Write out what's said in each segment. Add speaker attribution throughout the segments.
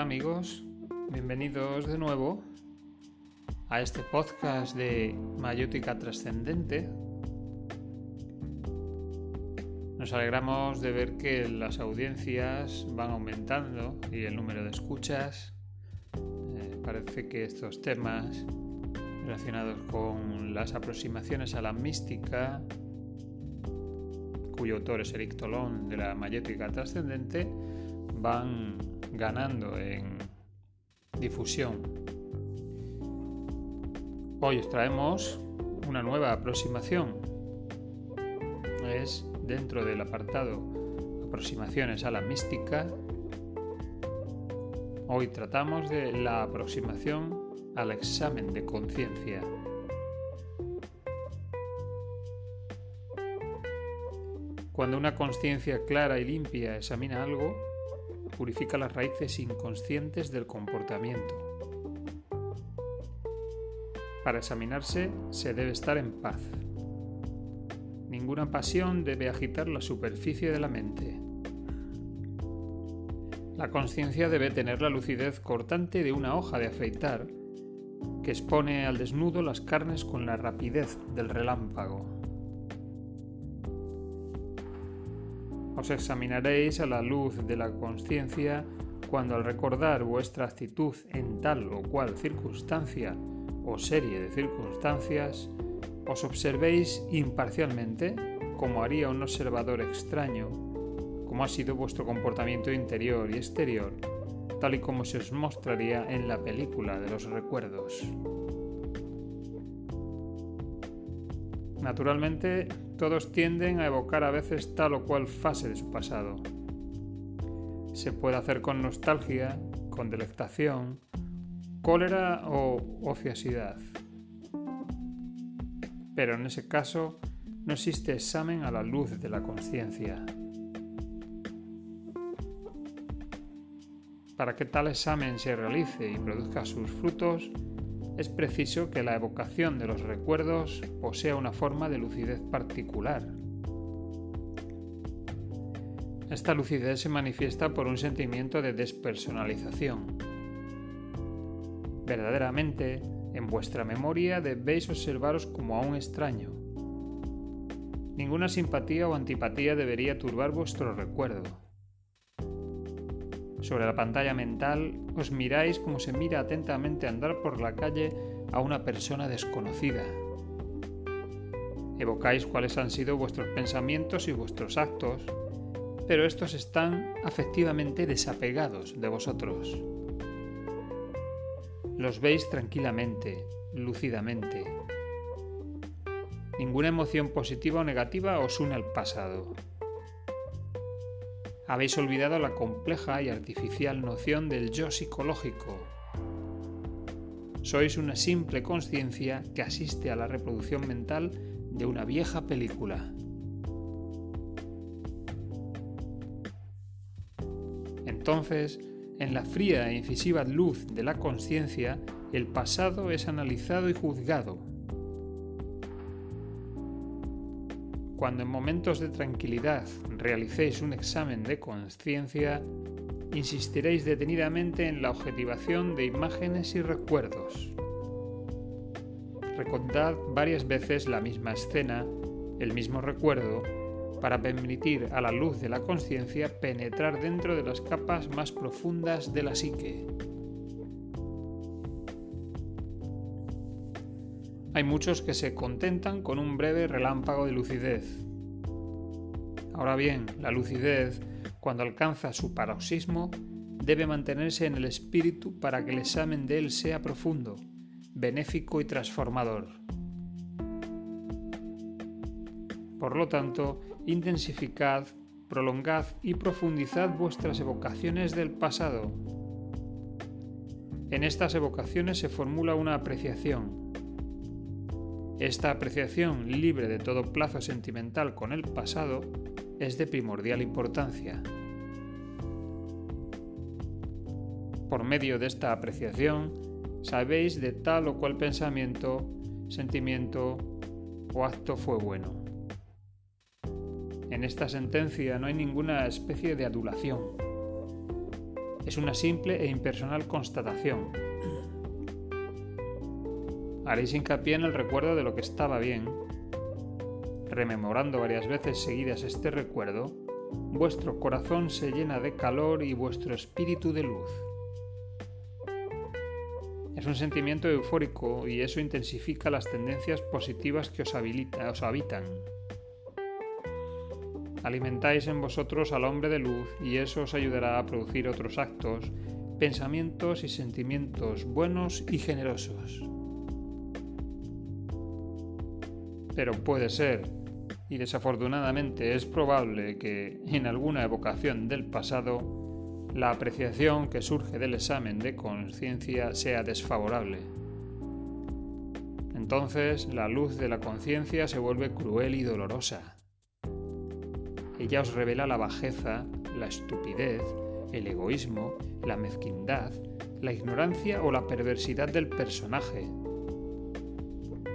Speaker 1: Amigos, bienvenidos de nuevo a este podcast de Mayótica Trascendente. Nos alegramos de ver que las audiencias van aumentando y el número de escuchas. Eh, parece que estos temas relacionados con las aproximaciones a la mística, cuyo autor es Eric Tolón de la Mayética Trascendente, van ganando en difusión. Hoy os traemos una nueva aproximación. Es dentro del apartado Aproximaciones a la mística. Hoy tratamos de la aproximación al examen de conciencia. Cuando una conciencia clara y limpia examina algo, purifica las raíces inconscientes del comportamiento. Para examinarse se debe estar en paz. Ninguna pasión debe agitar la superficie de la mente. La conciencia debe tener la lucidez cortante de una hoja de afeitar que expone al desnudo las carnes con la rapidez del relámpago. Os examinaréis a la luz de la conciencia cuando al recordar vuestra actitud en tal o cual circunstancia o serie de circunstancias, os observéis imparcialmente como haría un observador extraño, como ha sido vuestro comportamiento interior y exterior, tal y como se os mostraría en la película de los recuerdos. Naturalmente, todos tienden a evocar a veces tal o cual fase de su pasado. Se puede hacer con nostalgia, con delectación, cólera o ociosidad. Pero en ese caso no existe examen a la luz de la conciencia. Para que tal examen se realice y produzca sus frutos, es preciso que la evocación de los recuerdos posea una forma de lucidez particular. Esta lucidez se manifiesta por un sentimiento de despersonalización. Verdaderamente, en vuestra memoria debéis observaros como a un extraño. Ninguna simpatía o antipatía debería turbar vuestro recuerdo. Sobre la pantalla mental os miráis como se mira atentamente andar por la calle a una persona desconocida. Evocáis cuáles han sido vuestros pensamientos y vuestros actos, pero estos están afectivamente desapegados de vosotros. Los veis tranquilamente, lúcidamente. Ninguna emoción positiva o negativa os une al pasado habéis olvidado la compleja y artificial noción del yo psicológico. Sois una simple conciencia que asiste a la reproducción mental de una vieja película. Entonces, en la fría e incisiva luz de la conciencia, el pasado es analizado y juzgado, Cuando en momentos de tranquilidad realicéis un examen de conciencia, insistiréis detenidamente en la objetivación de imágenes y recuerdos. Recordad varias veces la misma escena, el mismo recuerdo, para permitir a la luz de la conciencia penetrar dentro de las capas más profundas de la psique. Hay muchos que se contentan con un breve relámpago de lucidez. Ahora bien, la lucidez, cuando alcanza su paroxismo, debe mantenerse en el espíritu para que el examen de él sea profundo, benéfico y transformador. Por lo tanto, intensificad, prolongad y profundizad vuestras evocaciones del pasado. En estas evocaciones se formula una apreciación, esta apreciación libre de todo plazo sentimental con el pasado es de primordial importancia. Por medio de esta apreciación, sabéis de tal o cual pensamiento, sentimiento o acto fue bueno. En esta sentencia no hay ninguna especie de adulación. es una simple e impersonal constatación. Haréis hincapié en el recuerdo de lo que estaba bien. Rememorando varias veces seguidas este recuerdo, vuestro corazón se llena de calor y vuestro espíritu de luz. Es un sentimiento eufórico y eso intensifica las tendencias positivas que os, os habitan. Alimentáis en vosotros al hombre de luz y eso os ayudará a producir otros actos, pensamientos y sentimientos buenos y generosos. Pero puede ser, y desafortunadamente es probable que en alguna evocación del pasado la apreciación que surge del examen de conciencia sea desfavorable. Entonces la luz de la conciencia se vuelve cruel y dolorosa. Ella os revela la bajeza, la estupidez, el egoísmo, la mezquindad, la ignorancia o la perversidad del personaje.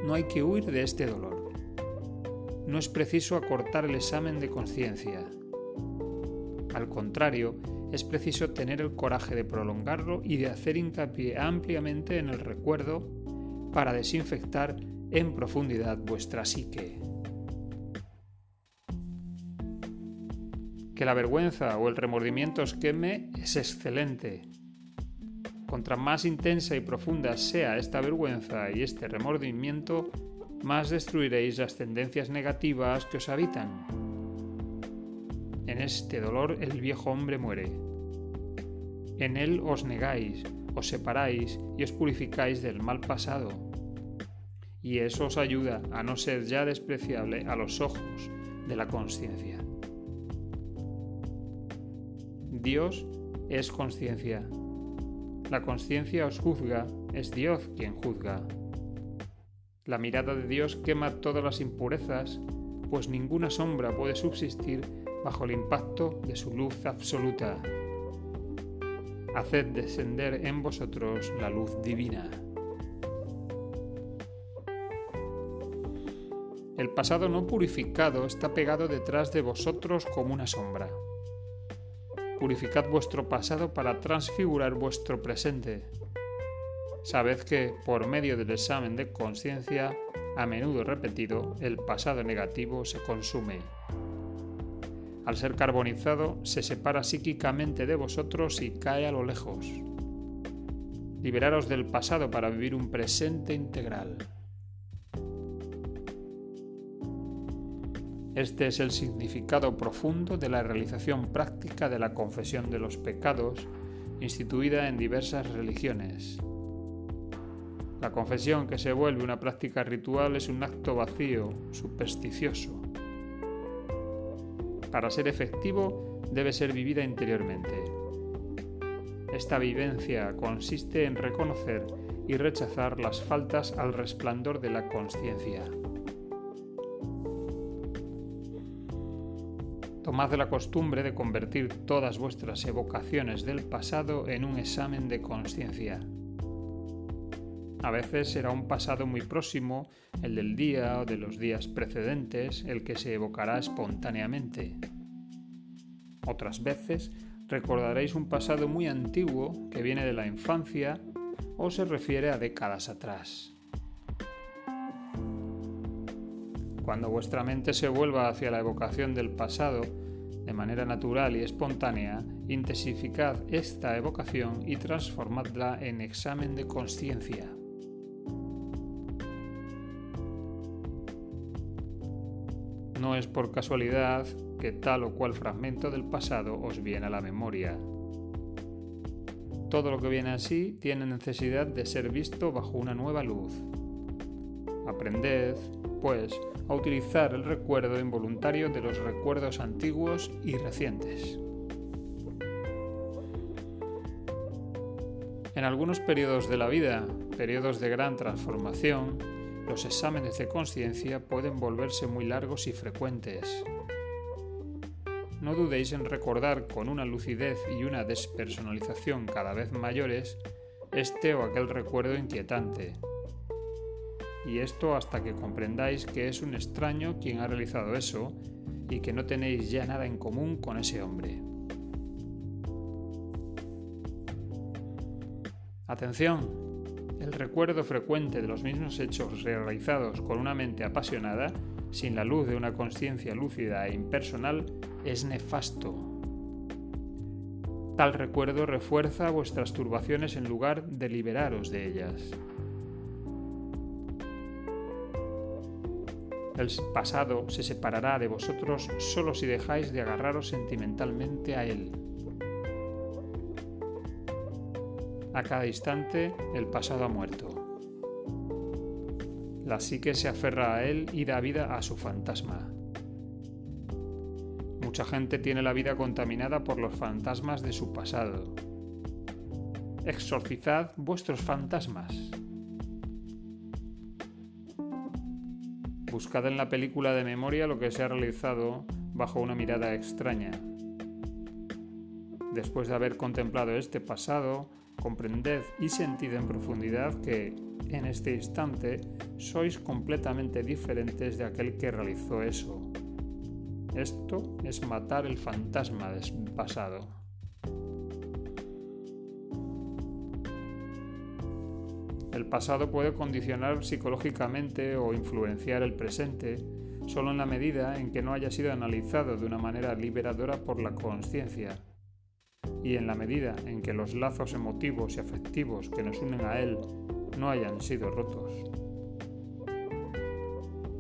Speaker 1: No hay que huir de este dolor. No es preciso acortar el examen de conciencia. Al contrario, es preciso tener el coraje de prolongarlo y de hacer hincapié ampliamente en el recuerdo para desinfectar en profundidad vuestra psique. Que la vergüenza o el remordimiento os queme es excelente. Contra más intensa y profunda sea esta vergüenza y este remordimiento, más destruiréis las tendencias negativas que os habitan. En este dolor el viejo hombre muere. En él os negáis, os separáis y os purificáis del mal pasado. Y eso os ayuda a no ser ya despreciable a los ojos de la conciencia. Dios es conciencia. La conciencia os juzga, es Dios quien juzga. La mirada de Dios quema todas las impurezas, pues ninguna sombra puede subsistir bajo el impacto de su luz absoluta. Haced descender en vosotros la luz divina. El pasado no purificado está pegado detrás de vosotros como una sombra. Purificad vuestro pasado para transfigurar vuestro presente. Sabed que, por medio del examen de conciencia, a menudo repetido, el pasado negativo se consume. Al ser carbonizado, se separa psíquicamente de vosotros y cae a lo lejos. Liberaros del pasado para vivir un presente integral. Este es el significado profundo de la realización práctica de la confesión de los pecados, instituida en diversas religiones. La confesión que se vuelve una práctica ritual es un acto vacío, supersticioso, para ser efectivo debe ser vivida interiormente. Esta vivencia consiste en reconocer y rechazar las faltas al resplandor de la conciencia. Tomad la costumbre de convertir todas vuestras evocaciones del pasado en un examen de conciencia. A veces será un pasado muy próximo, el del día o de los días precedentes, el que se evocará espontáneamente. Otras veces recordaréis un pasado muy antiguo que viene de la infancia o se refiere a décadas atrás. Cuando vuestra mente se vuelva hacia la evocación del pasado de manera natural y espontánea, intensificad esta evocación y transformadla en examen de conciencia. No es por casualidad que tal o cual fragmento del pasado os viene a la memoria. Todo lo que viene así tiene necesidad de ser visto bajo una nueva luz. Aprended, pues, a utilizar el recuerdo involuntario de los recuerdos antiguos y recientes. En algunos periodos de la vida, periodos de gran transformación, los exámenes de conciencia pueden volverse muy largos y frecuentes. No dudéis en recordar con una lucidez y una despersonalización cada vez mayores este o aquel recuerdo inquietante. Y esto hasta que comprendáis que es un extraño quien ha realizado eso y que no tenéis ya nada en común con ese hombre. Atención, el recuerdo frecuente de los mismos hechos realizados con una mente apasionada, sin la luz de una conciencia lúcida e impersonal, es nefasto. Tal recuerdo refuerza vuestras turbaciones en lugar de liberaros de ellas. El pasado se separará de vosotros solo si dejáis de agarraros sentimentalmente a él. A cada instante el pasado ha muerto. La psique se aferra a él y da vida a su fantasma. Mucha gente tiene la vida contaminada por los fantasmas de su pasado. Exorcizad vuestros fantasmas. Buscad en la película de memoria lo que se ha realizado bajo una mirada extraña. Después de haber contemplado este pasado, comprended y sentid en profundidad que, en este instante, sois completamente diferentes de aquel que realizó eso. Esto es matar el fantasma del pasado. El pasado puede condicionar psicológicamente o influenciar el presente solo en la medida en que no haya sido analizado de una manera liberadora por la conciencia y en la medida en que los lazos emotivos y afectivos que nos unen a él no hayan sido rotos.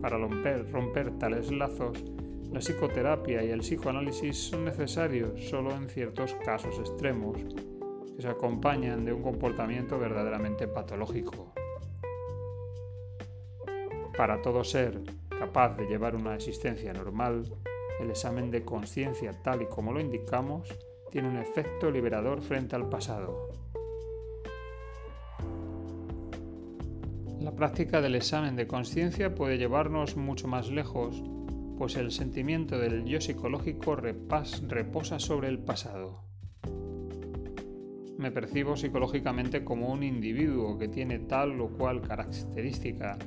Speaker 1: Para romper, romper tales lazos, la psicoterapia y el psicoanálisis son necesarios solo en ciertos casos extremos que se acompañan de un comportamiento verdaderamente patológico. Para todo ser capaz de llevar una existencia normal, el examen de conciencia tal y como lo indicamos tiene un efecto liberador frente al pasado. La práctica del examen de conciencia puede llevarnos mucho más lejos, pues el sentimiento del yo psicológico reposa sobre el pasado me percibo psicológicamente como un individuo que tiene tal o cual característica,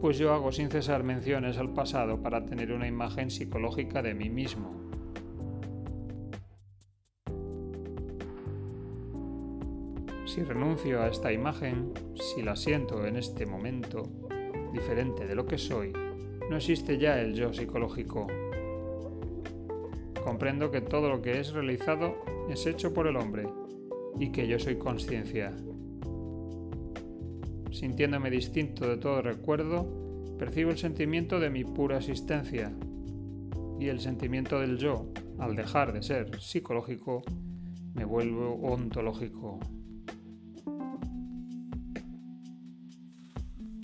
Speaker 1: pues yo hago sin cesar menciones al pasado para tener una imagen psicológica de mí mismo. Si renuncio a esta imagen, si la siento en este momento, diferente de lo que soy, no existe ya el yo psicológico. Comprendo que todo lo que es realizado es hecho por el hombre y que yo soy conciencia. Sintiéndome distinto de todo recuerdo, percibo el sentimiento de mi pura existencia y el sentimiento del yo, al dejar de ser psicológico, me vuelvo ontológico.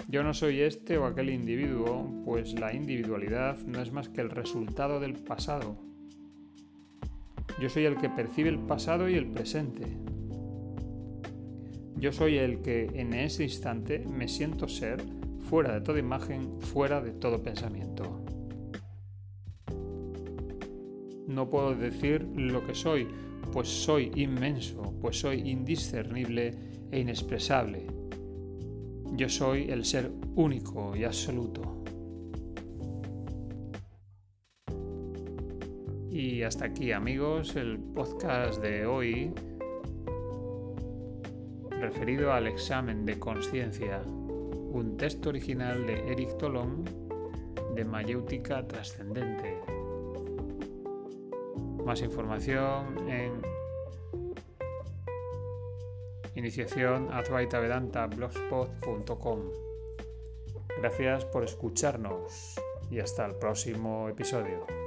Speaker 1: Yo no soy este o aquel individuo, pues la individualidad no es más que el resultado del pasado. Yo soy el que percibe el pasado y el presente, yo soy el que en ese instante me siento ser fuera de toda imagen, fuera de todo pensamiento. No puedo decir lo que soy, pues soy inmenso, pues soy indiscernible e inexpresable. Yo soy el ser único y absoluto. Y hasta aquí amigos el podcast de hoy referido al examen de conciencia, un texto original de Eric Tolón de Mayéutica Trascendente. Más información en iniciación blogspot.com. Gracias por escucharnos y hasta el próximo episodio.